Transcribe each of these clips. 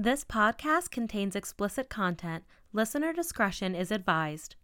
This podcast contains explicit content. Listener discretion is advised.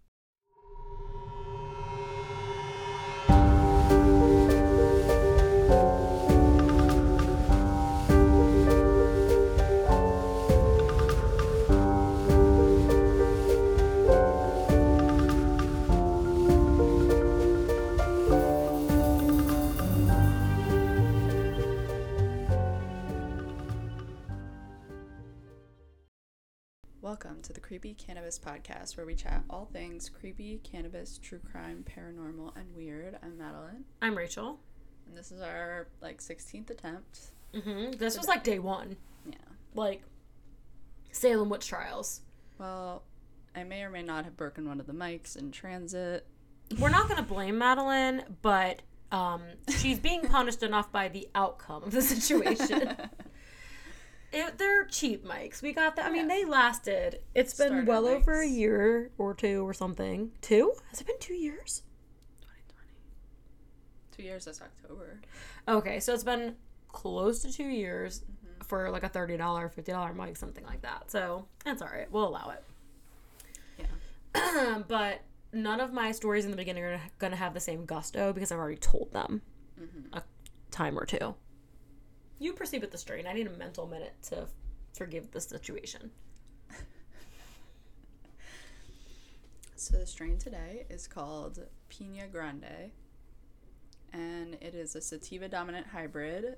Welcome to the Creepy Cannabis Podcast, where we chat all things creepy, cannabis, true crime, paranormal, and weird. I'm Madeline, I'm Rachel. and this is our like 16th attempt. hmm This was like day one, Yeah. like Salem witch trials. Well, I may or may not have broken one of the mics in transit. We're not going to blame Madeline, but um, she's being punished enough by the outcome of the situation. It, they're cheap mics. We got that. I mean, Yeah. they lasted. It's been well over a year or two or something. Two? Has it been two years? 2020. Two years this October. Okay, so it's been close to two years mm-hmm. for like a $30, $50 mic, something like that. So that's all right. We'll allow it. Yeah. but none of my stories in the beginning are going to have the same gusto because I've already told them mm-hmm. a time or two. You proceed with the strain. I need a mental minute to forgive the situation. So the strain today is called Pina Grande, and it is a sativa dominant hybrid.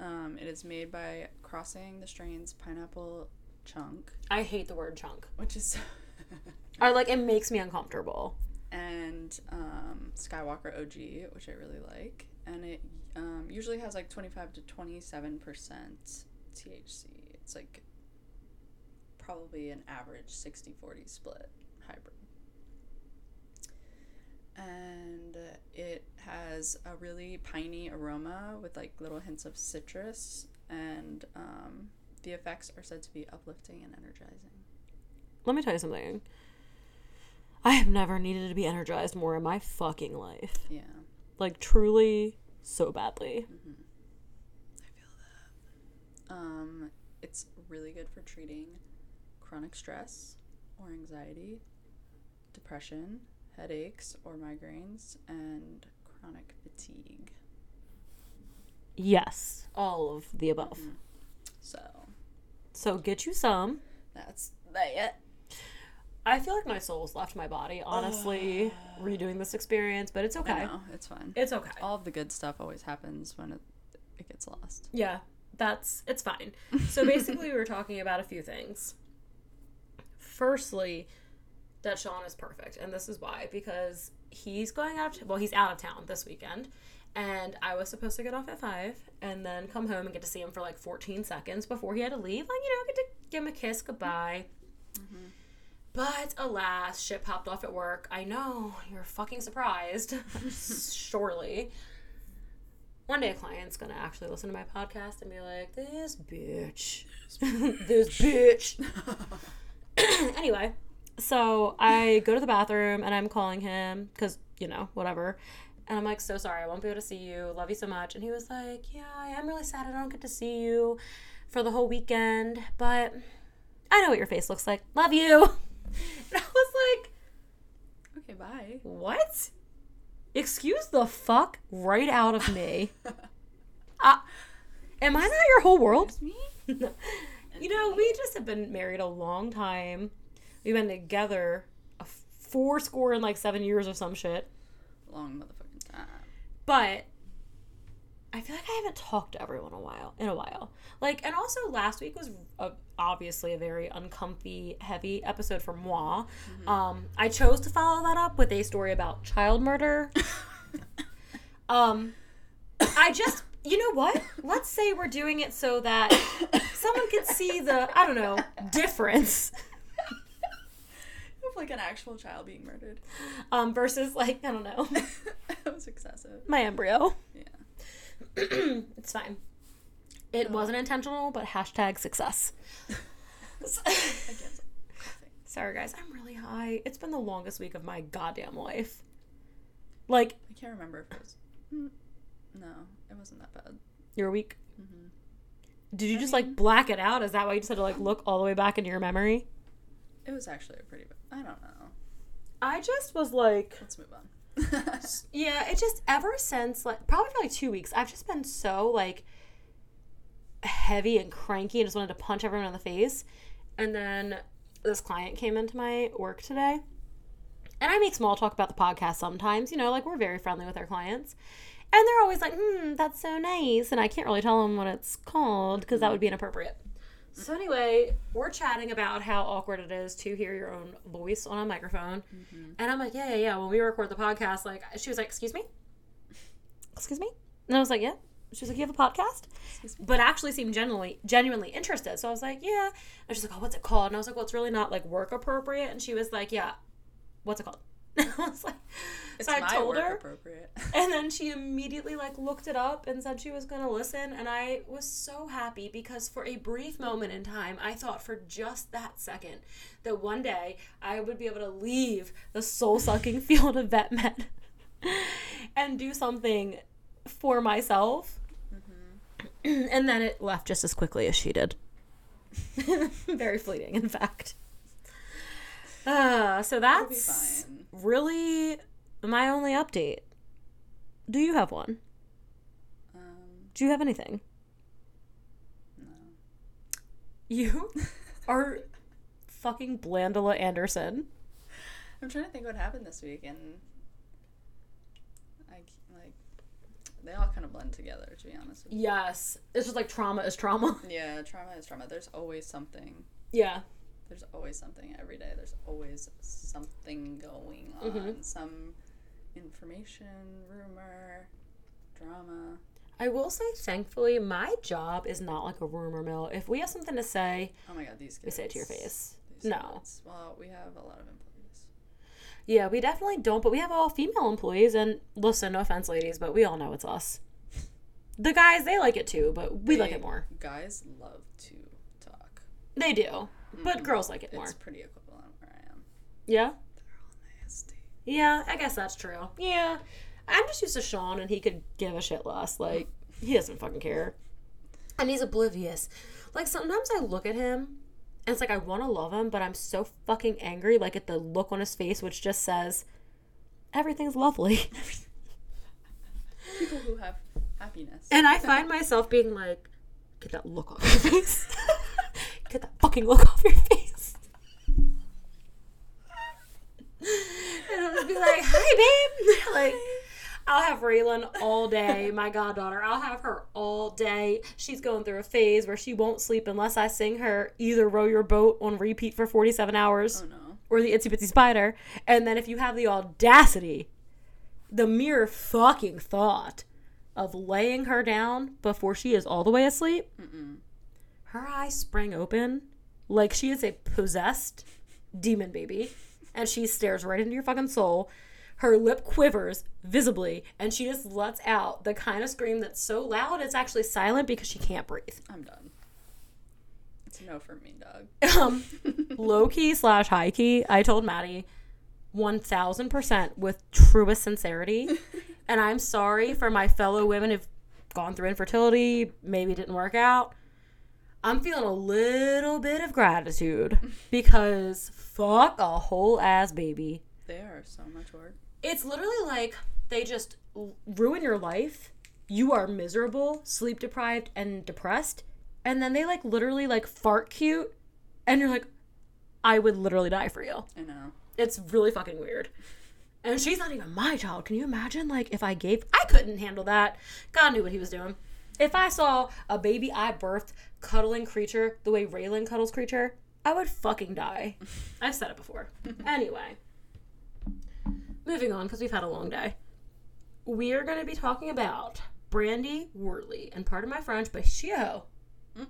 Um, it is made by crossing the strains pineapple chunk, I hate the word chunk. which is I like it makes me uncomfortable. And um, Skywalker OG, which I really like. And it um, usually has like 25 to 27% THC. It's like probably an average 60 40 split hybrid. And it has a really piney aroma with like little hints of citrus. And um, the effects are said to be uplifting and energizing. Let me tell you something. I have never needed to be energized more in my fucking life. Yeah. Like truly so badly. I feel that. Um, it's really good for treating chronic stress or anxiety, depression, headaches or migraines, and chronic fatigue. Yes, all of the above. So So get you some. that's that. I feel like my soul's left my body, honestly, redoing this experience, but it's okay. it's fine. It's okay. All of the good stuff always happens when it it gets lost. Yeah, that's it's fine. So basically, we were talking about a few things. Firstly, that Sean is perfect, and this is why because he's going out. Of, well, he's out of town this weekend, and I was supposed to get off at five and then come home and get to see him for like fourteen seconds before he had to leave. Like you know, get to give him a kiss goodbye. Mm-hmm. But alas, shit popped off at work. I know you're fucking surprised, surely one day a client's gonna actually listen to my podcast and be like, "This bitch, this bitch." anyway, so I go to the bathroom and I'm calling him because you know whatever, and I'm like, "So sorry, I won't be able to see you. Love you so much." And he was like, "Yeah, I am really sad I don't get to see you for the whole weekend, but I know what your face looks like. Love you." And I was like, Okay, bye. what? Excuse the fuck right out of me. uh, am I not your whole world? Me. you know, we just have been married a long time. We've been together a four score and like seven years or some shit. Long motherfucking time. But I feel like I haven't talked to everyone a while in a while. Like, and also last week was a, obviously a very uncomfy, heavy episode for moi. Um, I chose to follow that up with a story about child murder. um, I just, you know what? Let's say we're doing it so that someone can see the, I don't know, difference. Of like an actual child being murdered. Um, versus like, I don't know, that was excessive. my embryo. Yeah. it's fine. It wasn't intentional, but hashtag success. I can't coughing. Sorry, guys. I'm really high. It's been the longest week of my goddamn life. Like, I can't remember if it was. Mm, No, it wasn't that bad. you're weak. Did you just like black it out? Is that why you just had to like look all the way back into your memory? It was actually a pretty. I don't know. I just was like, Let's move on. yeah, it just ever since like probably for like two weeks, I've just been so like heavy and cranky and just wanted to punch everyone in the face. And then this client came into my work today. And I make small talk about the podcast sometimes, you know, like we're very friendly with our clients. And they're always like, hmm, that's so nice. And I can't really tell them what it's called because that would be inappropriate. So, anyway, we're chatting about how awkward it is to hear your own voice on a microphone. Mm-hmm. And I'm like, yeah, yeah, yeah. When we record the podcast, like, she was like, excuse me? Excuse me? And I was like, yeah. She was like, you have a podcast? But actually seemed genuinely, genuinely interested. So I was like, yeah. And she's like, oh, what's it called? And I was like, well, it's really not like work appropriate. And she was like, yeah, what's it called? And I was like, It's so I my told work her. appropriate. And then she immediately like looked it up and said she was going to listen and I was so happy because for a brief moment in time I thought for just that second that one day I would be able to leave the soul-sucking field of vet med and do something for myself. and then it left just as quickly as she did. Very fleeting, in fact. Uh, so that's fine. Really my only update. Do you have one? Um, Do you have anything? no. You are fucking Blandela Anderson. I'm trying to think what happened this week, and I like they all kind of blend together. To be honest with you. Yes. It's just like trauma is trauma. Yeah, trauma is trauma. There's always something. Yeah. There's always something every day. There's always something going on. Mhm. Some information, rumor, drama. I will say, thankfully, my job is not like a rumor mill. If we have something to say, Oh my god, these kids. we say it to your face. No. kids. Well, we have a lot of employees. Yeah, we definitely don't, but we have all female employees. And listen, no offense, ladies, but we all know it's us. The guys, they like it too, but we like it more. Guys love to talk. They do, but Mhm. girls like it more. It's pretty equivalent where I am. Yeah? They're all nasty. Yeah, I guess that's true. Yeah. I'm just used to Sean and he could give a shit less. Like, he doesn't fucking care. And he's oblivious. Like, sometimes I look at him and it's like I want to love him, but I'm so fucking angry, like at the look on his face, which just says, everything's lovely. People who have happiness. And I find myself being like, get that look off your face. get that fucking look off your face. and I'll just be like, hi, babe. like, I'll have Raylan all day, my goddaughter. I'll have her all day. She's going through a phase where she won't sleep unless I sing her either Row Your Boat on repeat for 47 hours oh no. or the Itsy Bitsy Spider. And then if you have the audacity, the mere fucking thought of laying her down before she is all the way asleep, Mm-mm. Her eyes spring open like she is a possessed demon baby. And she stares right into your fucking soul. Her lip quivers visibly, and she just lets out the kind of scream that's so loud it's actually silent because she can't breathe. I'm done. It's no for me, dog. um, low key slash high key, I told Maddie 1000% with truest sincerity. and I'm sorry for my fellow women who've gone through infertility, maybe didn't work out. I'm feeling a little bit of gratitude because fuck a whole ass baby. They are so much work. It's literally like they just ruin your life. You are miserable, sleep deprived, and depressed. And then they like literally like fart cute. And you're like, I would literally die for you. I know. It's really fucking weird. And she's not even my child. Can you imagine? Like, if I gave, I couldn't handle that. God knew what he was doing. If I saw a baby I birthed cuddling creature the way Raylan cuddles creature, I would fucking die. I've said it before. anyway, moving on because we've had a long day. We are going to be talking about Brandi Worley and part of my French, but Shio. Mm.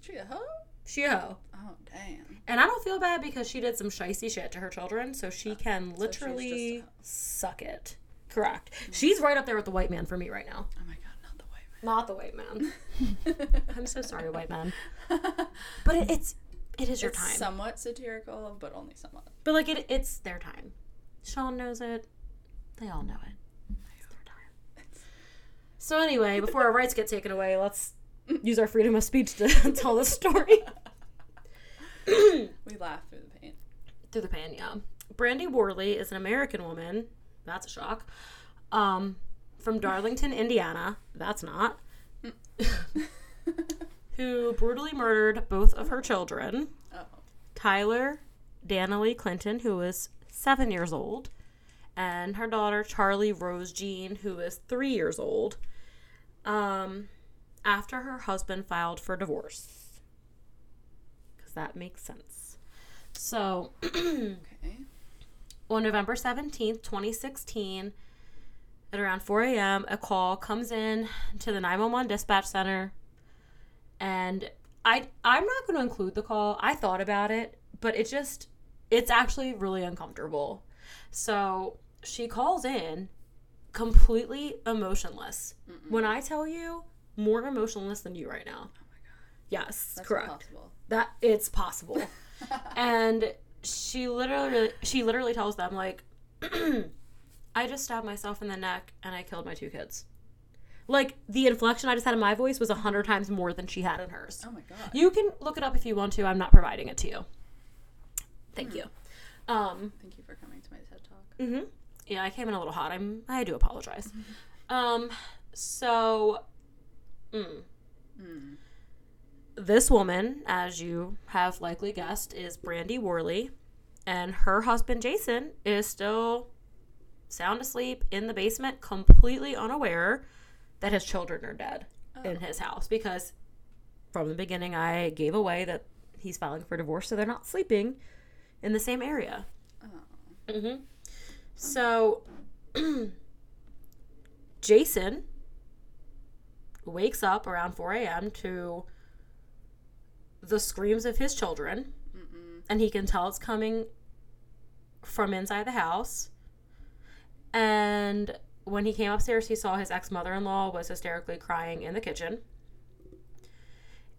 She a hoe? Shio. Oh damn. And I don't feel bad because she did some shisty shit to her children, so she oh, can literally a hoe. suck it. Correct. Mm. She's right up there with the white man for me right now. Oh not the white Not the white man. man. I'm so sorry, white man. But it, it's it is your it's time. somewhat satirical, but only somewhat. but like it, it's their time. Sean knows it. They all know it. It's their time. So anyway, before our rights get taken away, let's use our freedom of speech to tell the story. we laugh through the pain. Through the pain, yeah. Brandi Worley is an American woman. That's a shock. Um, from Darlington, Indiana. That's not. who brutally murdered both of her children. Oh. Tyler Danielle Clinton, who was seven years old, and her daughter Charlie Rose Jean, who was three years old. Um, after her husband filed for divorce, because that makes sense. So, Okay. on November 17th, 2016, at around 4 a.m., a call comes in to the 911 dispatch center. And I, I'm not going to include the call. I thought about it, but it just, it's actually really uncomfortable. So she calls in completely emotionless. When I tell you, more emotionless than you right now. Oh my god. Yes, That's correct impossible. that it's possible and she literally she literally tells them like i just stabbed myself in the neck and i killed my two kids like the inflection i just had in my voice was a hundred times more than she had in hers Oh my god. you can look it up if you want to i'm not providing it to you thank you um Thank you for coming to my TED talk. Mm-hmm. Yeah, I came in a little hot. I'm. I do apologize. Um. So, mm, Mm. this woman, as you have likely guessed, is Brandi Worley, and her husband Jason is still sound asleep in the basement, completely unaware that his children are dead in his house because from the beginning I gave away that he's filing for divorce, so they're not sleeping in the same area. Oh. Mm-hmm. So, Jason wakes up around 4 a.m. to the screams of his children, Mm-mm. and he can tell it's coming from inside the house. And when he came upstairs, he saw his ex mother in law was hysterically crying in the kitchen.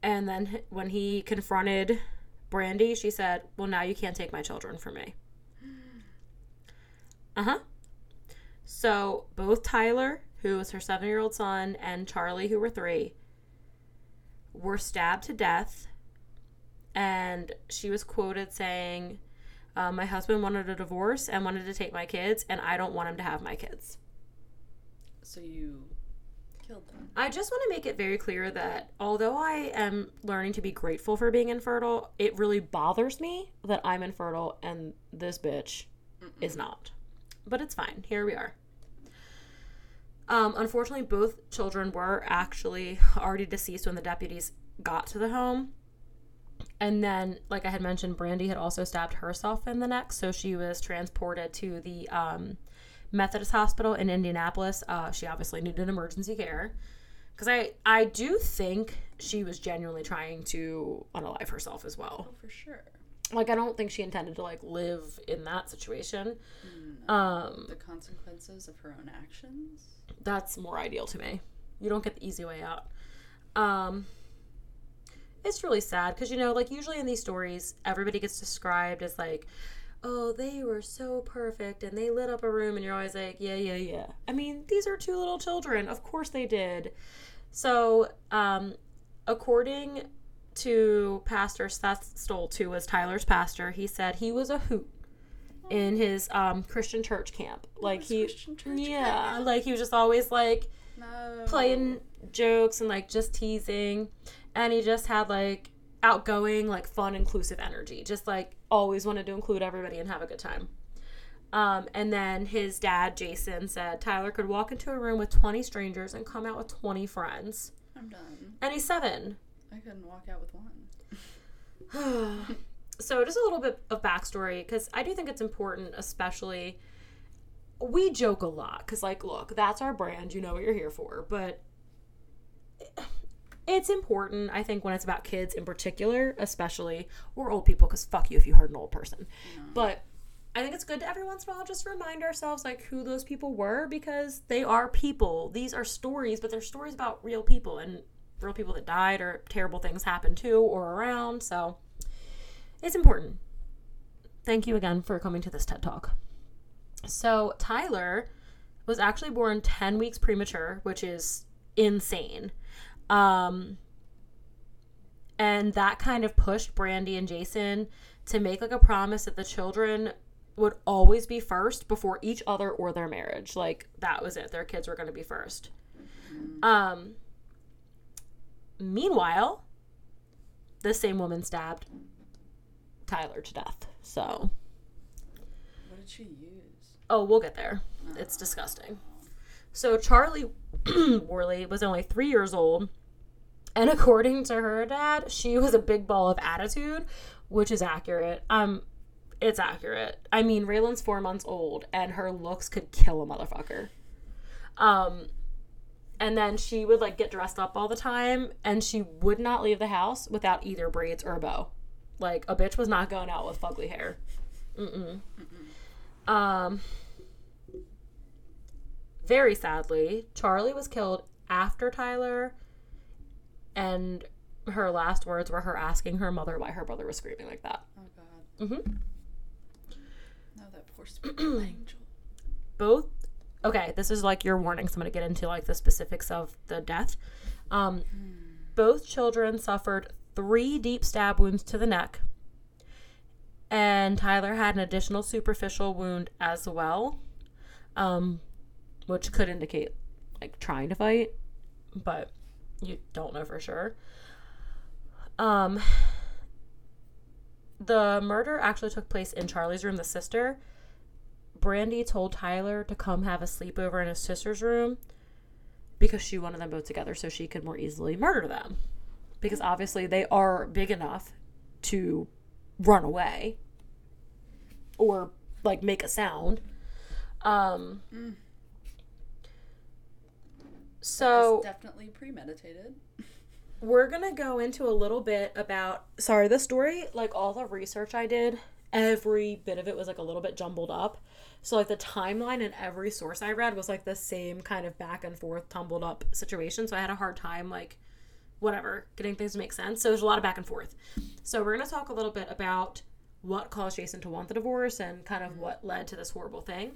And then when he confronted Brandi, she said, Well, now you can't take my children from me. Uh huh. So both Tyler, who was her seven year old son, and Charlie, who were three, were stabbed to death. And she was quoted saying, uh, My husband wanted a divorce and wanted to take my kids, and I don't want him to have my kids. So you killed them. I just want to make it very clear that although I am learning to be grateful for being infertile, it really bothers me that I'm infertile and this bitch is not. But it's fine. Here we are. Um, unfortunately, both children were actually already deceased when the deputies got to the home. And then, like I had mentioned, Brandi had also stabbed herself in the neck, so she was transported to the um, Methodist Hospital in Indianapolis. Uh, she obviously needed emergency care because I I do think she was genuinely trying to unalive herself as well. Oh, for sure. Like I don't think she intended to like live in that situation. Mm. Um, The consequences of her own actions. that's more ideal to me. You don't get the easy way out. Um, it's really sad because you know, like usually in these stories, everybody gets described as like, "Oh, they were so perfect and they lit up a room," and you're always like, "Yeah, yeah, yeah." I mean, these are two little children. Of course they did. So, um, according to Pastor Seth Stoltz, who was Tyler's pastor, he said he was a hoot in his um, Christian church camp. Like he, Christian church yeah, camp. like he was just always like No. playing jokes and like just teasing, and he just had like outgoing, like fun, inclusive energy. Just like always wanted to include everybody and have a good time. Um, and then his dad, Jason, said Tyler could walk into a room with 20 strangers and come out with 20 friends. I'm done. And he's seven. I couldn't walk out with one. so just a little bit of backstory because i do think it's important especially we joke a lot because like look that's our brand you know what you're here for but it's important i think when it's about kids in particular especially or old people because fuck you if you hurt an old person but i think it's good to every once in a while just remind ourselves like who those people were because they are people these are stories but they're stories about real people and real people that died or terrible things happened to or around so it's important. Thank you again for coming to this TED Talk. So, Tyler was actually born 10 weeks premature, which is insane. Um, And that kind of pushed Brandi and Jason to make like a promise that the children would always be first before each other or their marriage. Like that was it. Their kids were going to be 1st Um meanwhile, the same woman stabbed Tyler to death. So, What did she use? oh, we'll get there. It's disgusting. So Charlie Worley was only 3 years old. And according to her dad, she was a big ball of attitude, which is accurate. Um, it's accurate. I mean, Raylan's four months old, and her looks could kill a motherfucker. Um, and then she would like get dressed up all the time, and she would not leave the house without either braids or a bow. Like a bitch was not going out with fugly hair. Mm-mm. Um. Very sadly, Charlie was killed after Tyler, and her last words were her asking her mother why her brother was screaming like that. Oh God. Mm-hmm. No, that poor angel. both okay this is like your warning so i'm going to get into like the specifics of the death um, both children suffered three deep stab wounds to the neck and tyler had an additional superficial wound as well um, which could indicate like trying to fight but you don't know for sure um, the murder actually took place in charlie's room the sister Brandi told Tyler to come have a sleepover in his sister's room because she wanted them both together so she could more easily murder them. Because obviously they are big enough to run away or like make a sound. Um so definitely premeditated. we're gonna go into a little bit about sorry the story like all the research i did every bit of it was like a little bit jumbled up. So like the timeline and every source i read was like the same kind of back and forth tumbled up situation. So i had a hard time like whatever getting things to make sense. So there's a lot of back and forth. So we're gonna talk a little bit about what caused jason to want the divorce and kind of what led to this horrible thing.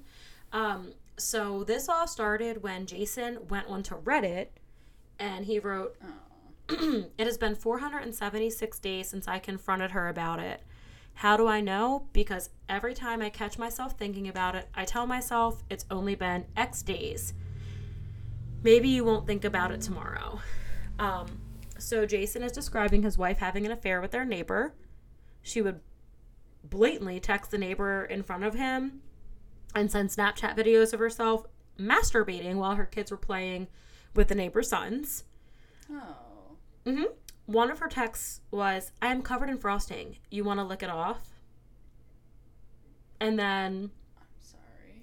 Um, so this all started when jason went onto reddit and he wrote Oh. it has been 476 days since I confronted her about it. How do I know? Because every time I catch myself thinking about it, I tell myself it's only been X days. Maybe you won't think about it tomorrow. Um, so Jason is describing his wife having an affair with their neighbor. She would blatantly text the neighbor in front of him and send Snapchat videos of herself masturbating while her kids were playing with the neighbor's sons. Oh. hmm One of her texts was, I am covered in frosting. You want to lick it off? And then, I'm sorry.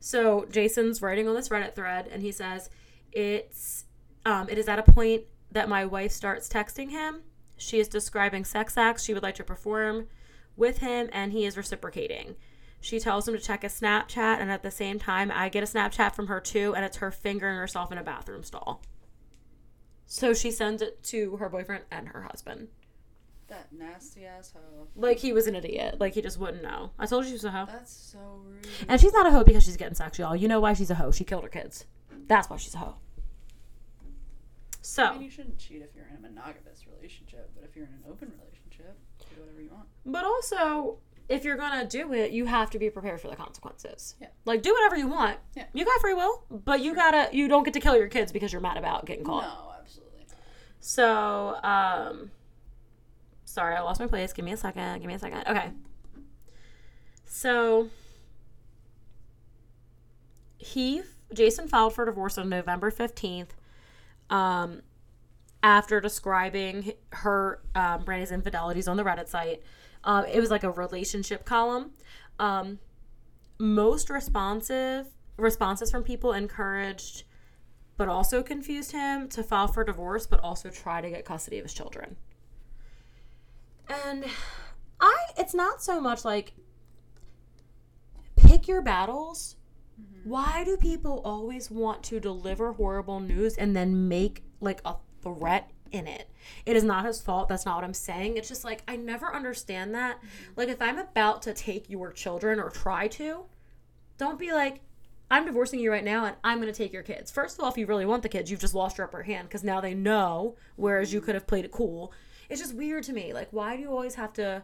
so Jason's writing on this Reddit thread and he says, It's, um, it is at a point that my wife starts texting him. She is describing sex acts she would like to perform with him and he is reciprocating. She tells him to check his Snapchat, and at the same time, I get a Snapchat from her too, and it's her fingering herself in a bathroom stall. So she sends it to her boyfriend and her husband. That nasty asshole. Like he was an idiot. Like he just wouldn't know. I told you she was a hoe. That's so rude. And she's not a hoe because she's getting sex, y'all. You know why she's a hoe? She killed her kids. That's why she's a hoe. I So, mean, you shouldn't cheat if you're in a monogamous relationship, but if you're in an open relationship, do whatever you want. but also, if you're gonna do it, you have to be prepared for the consequences. Yeah. Like do whatever you want. Yeah. You got free will, but you gotta. You don't get to kill your kids because you're mad about getting caught. No, absolutely not. So, um, sorry, I lost my place. Give me a second. Give me a second. Okay. So, he, Jason filed for divorce on November 15th, um, after describing her, um, Brandi's infidelities on the Reddit site. Um, it was like a relationship column. Um, most responsive responses from people encouraged but also confused him to file for divorce, but also try to get custody of his children. And I, it's not so much like pick your battles. Why do people always want to deliver horrible news and then make like a threat in it? It is not his fault. That's not what I'm saying. It's just like I never understand that. Like if I'm about to take your children or try to, don't be like, I'm divorcing you right now and I'm going to take your kids. First of all, if you really want the kids, you've just lost your upper hand because now they know, whereas you could have played it cool. It's just weird to me. Like, why do you always have to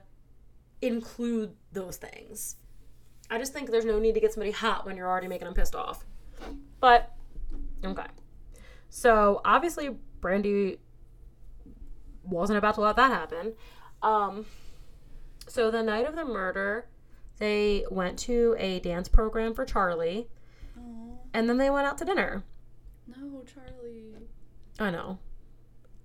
include those things? I just think there's no need to get somebody hot when you're already making them pissed off. But, okay. So, obviously, Brandi wasn't about to let that happen. Um, so, the night of the murder, they went to a dance program for Charlie, and then they went out to dinner. no, Charlie. I know.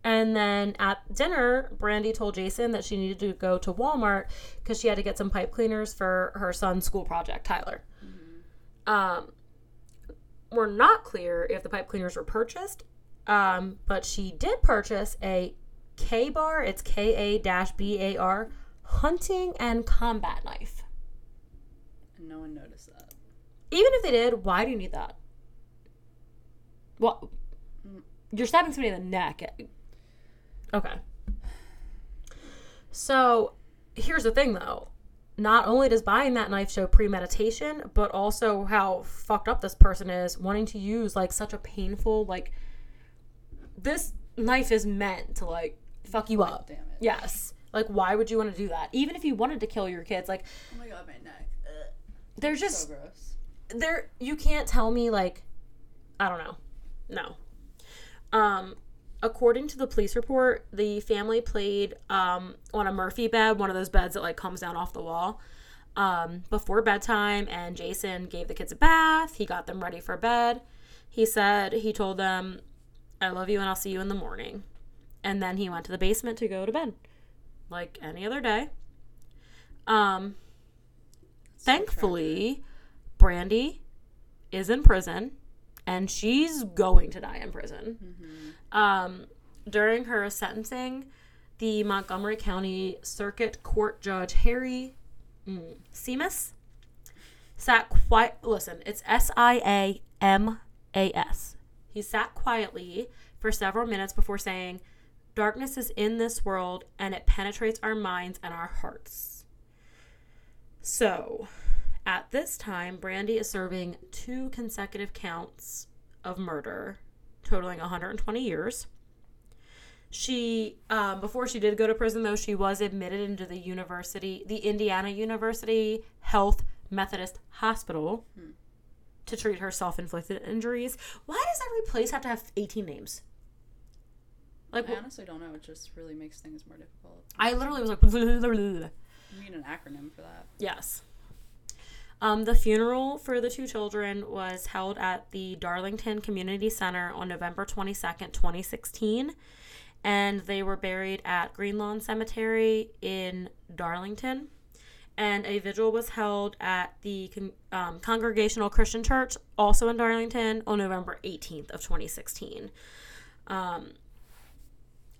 And then at dinner, Brandi told Jason that she needed to go to Walmart because she had to get some pipe cleaners for her son's school project, Tyler. Um, we're not clear if the pipe cleaners were purchased, um, but she did purchase a KA-BAR. It's K A B A R hunting and combat knife. No one noticed that. Even if they did, why do you need that? What? You're stabbing somebody in the neck. Okay. So, here's the thing though. Not only does buying that knife show premeditation, but also how fucked up this person is wanting to use like such a painful like this knife is meant to like fuck you up. Damn it. Yes. Like why would you want to do that? Even if you wanted to kill your kids, like Oh my god, my neck. Ugh. they're just So gross. there you can't tell me like I don't know. No. Um according to the police report, the family played um on a Murphy bed, one of those beds that like comes down off the wall. Um, before bedtime, and Jason gave the kids a bath. He got them ready for bed. He said he told them, "I love you, and I'll see you in the morning." And then he went to the basement to go to bed, like any other day. Um, So thankfully, Brandi is in prison and she's going to die in prison. Um, during her sentencing, the Montgomery County Circuit Court Judge Harry mm, Siamas sat quiet. Listen, it's S I A M A S. He sat quietly for several minutes before saying, Darkness is in this world and it penetrates our minds and our hearts. So, at this time, Brandi is serving two consecutive counts of murder, totaling 120 years. She, um, before she did go to prison, though, she was admitted into the university, the Indiana University Health Methodist Hospital, to treat her self-inflicted injuries. Why does every place have to have 18 names? Like, I honestly don't know. It just really makes things more difficult. I literally was like, You need an acronym for that. Yes. Um, the funeral for the two children was held at the Darlington Community Center on November 22nd, 2016. And they were buried at Greenlawn Cemetery in Darlington. And a vigil was held at the Con- um, Congregational Christian Church, also in Darlington, on November 18th of 2016. Um,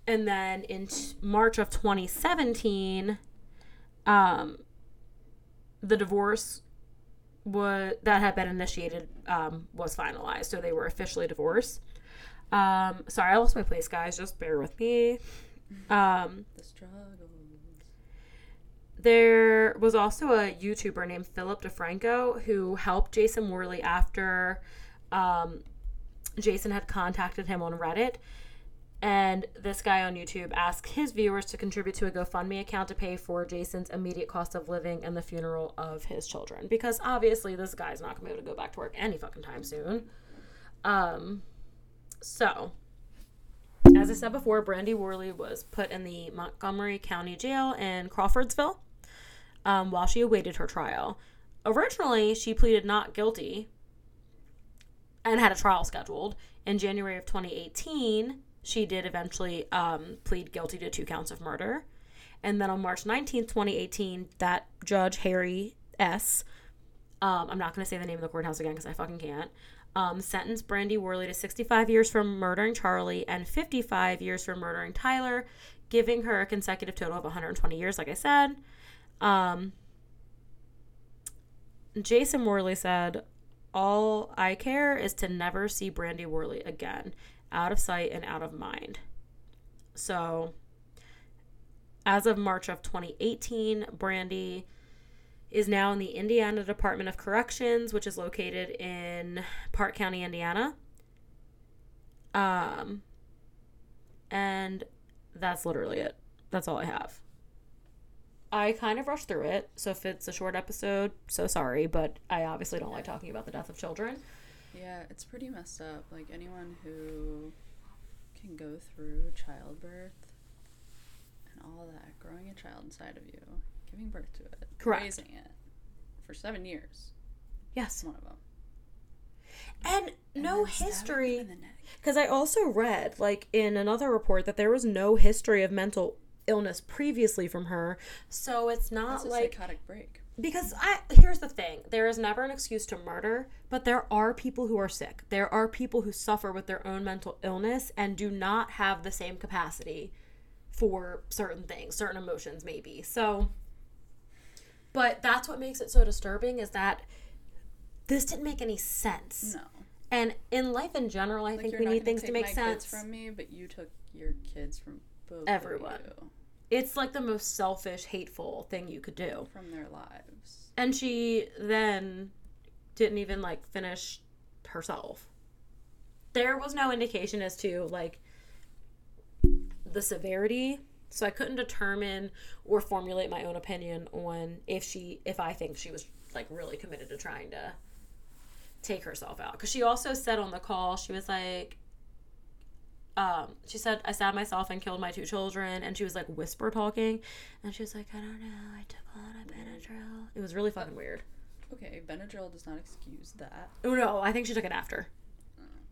and then in t- March of 2017, um, the divorce was that had been initiated um, was finalized, so they were officially divorced. Um, sorry, I lost my place, guys. Just bear with me. Um, The struggles. there was also a YouTuber named Philip DeFranco who helped Jason Worley after um, Jason had contacted him on Reddit. And this guy on YouTube asked his viewers to contribute to a GoFundMe account to pay for Jason's immediate cost of living and the funeral of his children. Because obviously, this guy's not going to be able to go back to work any fucking time soon. Um, so, as I said before, Brandi Worley was put in the Montgomery County Jail in Crawfordsville um, while she awaited her trial. Originally, she pleaded not guilty and had a trial scheduled. In January of 2018, she did eventually um, plead guilty to two counts of murder. And then on March 19th, 2018, that judge, Harry S., um, I'm not going to say the name of the courthouse again because I fucking can't, um, sentenced Brandi Worley to 65 years for murdering Charlie and 55 years for murdering Tyler, giving her a consecutive total of 120 years, like I said. Um, Jason Worley said, All I care is to never see Brandi Worley again, out of sight and out of mind. So, as of March of 2018, Brandi is now in the Indiana Department of Corrections, which is located in Parke County, Indiana. Um, and that's literally it. That's all I have. I kind of rushed through it, so if it's a short episode, so sorry, but I obviously don't like talking about the death of children. Yeah, it's pretty messed up. Like anyone who can go through childbirth and all that, growing a child inside of you, giving birth to it, Correct. raising it for seven years. Yes. One of them. And And no history. them in the neck. Because I also read, like, in another report that there was no history of mental illness previously from her. So it's not That's like. psychotic break. Because I here's the thing, there is never an excuse to murder, but there are people who are sick. There are people who suffer with their own mental illness and do not have the same capacity for certain things, certain emotions maybe. So but that's what makes it so disturbing is that this didn't make any sense. No. And in life in general, I Like think we need things to make my sense. Kids from me, but you took your kids from both of Everyone. It's like the most selfish, hateful thing you could do. from their lives. And she then didn't even like finish herself. There was no indication as to like the severity, so I couldn't determine or formulate my own opinion on if she if I think she was like really committed to trying to take herself out. Cuz she also said on the call she was like um, she said, I stabbed myself and killed my two children. And she was like whisper talking. And she was like, I don't know. I took a lot of Benadryl. It was really fucking weird. Okay, Benadryl does not excuse that. Oh no, I think she took it after.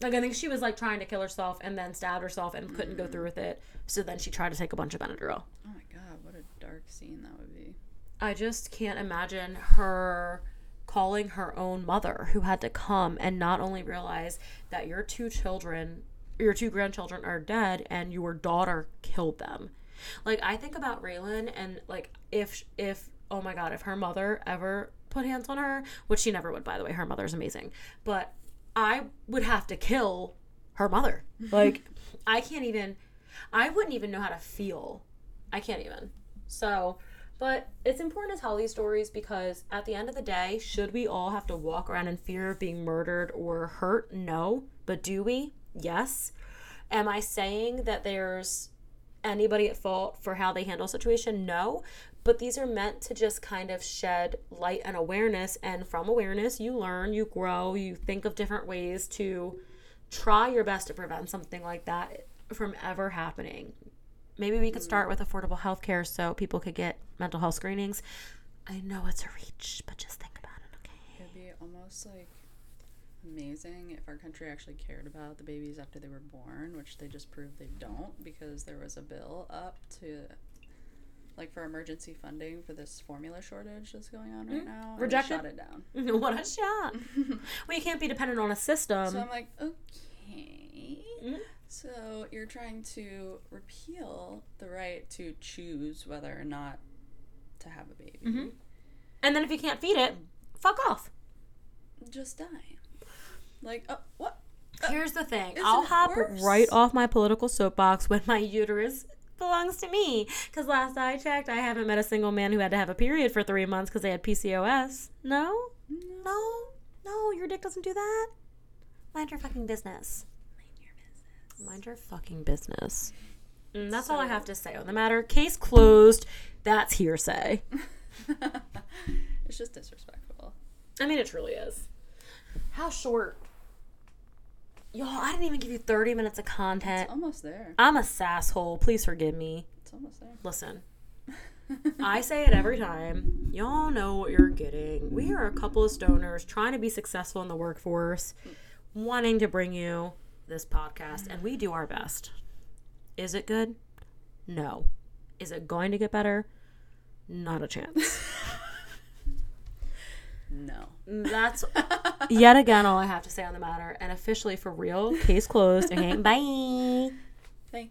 Like, I think she was like trying to kill herself and then stabbed herself and couldn't go through with it. So then she tried to take a bunch of Benadryl. Oh my god, what a dark scene that would be. I just can't imagine her calling her own mother who had to come and not only realize that your two children, your two grandchildren are dead and your daughter killed them. Like I think about Raylan and like if if oh my god, if her mother ever put hands on her, which she never would by the way, her mother's amazing. But I would have to kill her mother. Like I can't even I wouldn't even know how to feel. I can't even. So, but it's important to tell these stories because at the end of the day, should we all have to walk around in fear of being murdered or hurt? No. But do we? Yes. Am I saying that there's anybody at fault for how they handle a situation? No. But these are meant to just kind of shed light and awareness. And from awareness, you learn, you grow, you think of different ways to try your best to prevent something like that from ever happening. Maybe we could mm. start with affordable health care so people could get mental health screenings. I know it's a reach, but just think about it, okay? It'd be almost like amazing if our country actually cared about the babies after they were born, which they just proved they don't because there was a bill up to like for emergency funding for this formula shortage that's going on right now. and they Rejected. shot it down. what a shot. well, you can't be dependent on a system. So I'm like, okay. Mhm. So you're trying to repeal the right to choose whether or not to have a baby. Mhm. and then if you can't feed it, fuck off. Just die. Like, uh, what? Here's the thing. I'll hop worse? right off my political soapbox when my uterus belongs to me. Because last I checked, I haven't met a single man who had to have a period for three months because they had PCOS. No? No? No, your dick doesn't do that? Mind your fucking business. Mind your fucking business. And that's all I have to say on the matter. Case closed. That's hearsay. it's just disrespectful. I mean, it truly is. How short? Y'all, I didn't even give you 30 minutes of content. It's almost there. I'm a sasshole. Please forgive me. It's almost there. Listen, I say it every time. Y'all know what you're getting. We are a couple of stoners trying to be successful in the workforce, wanting to bring you this podcast, and we do our best. Is it good? No. Is it going to get better? Not a chance. no. That's yet again all I have to say on the matter. And officially for real, case closed. Okay, bye. Thank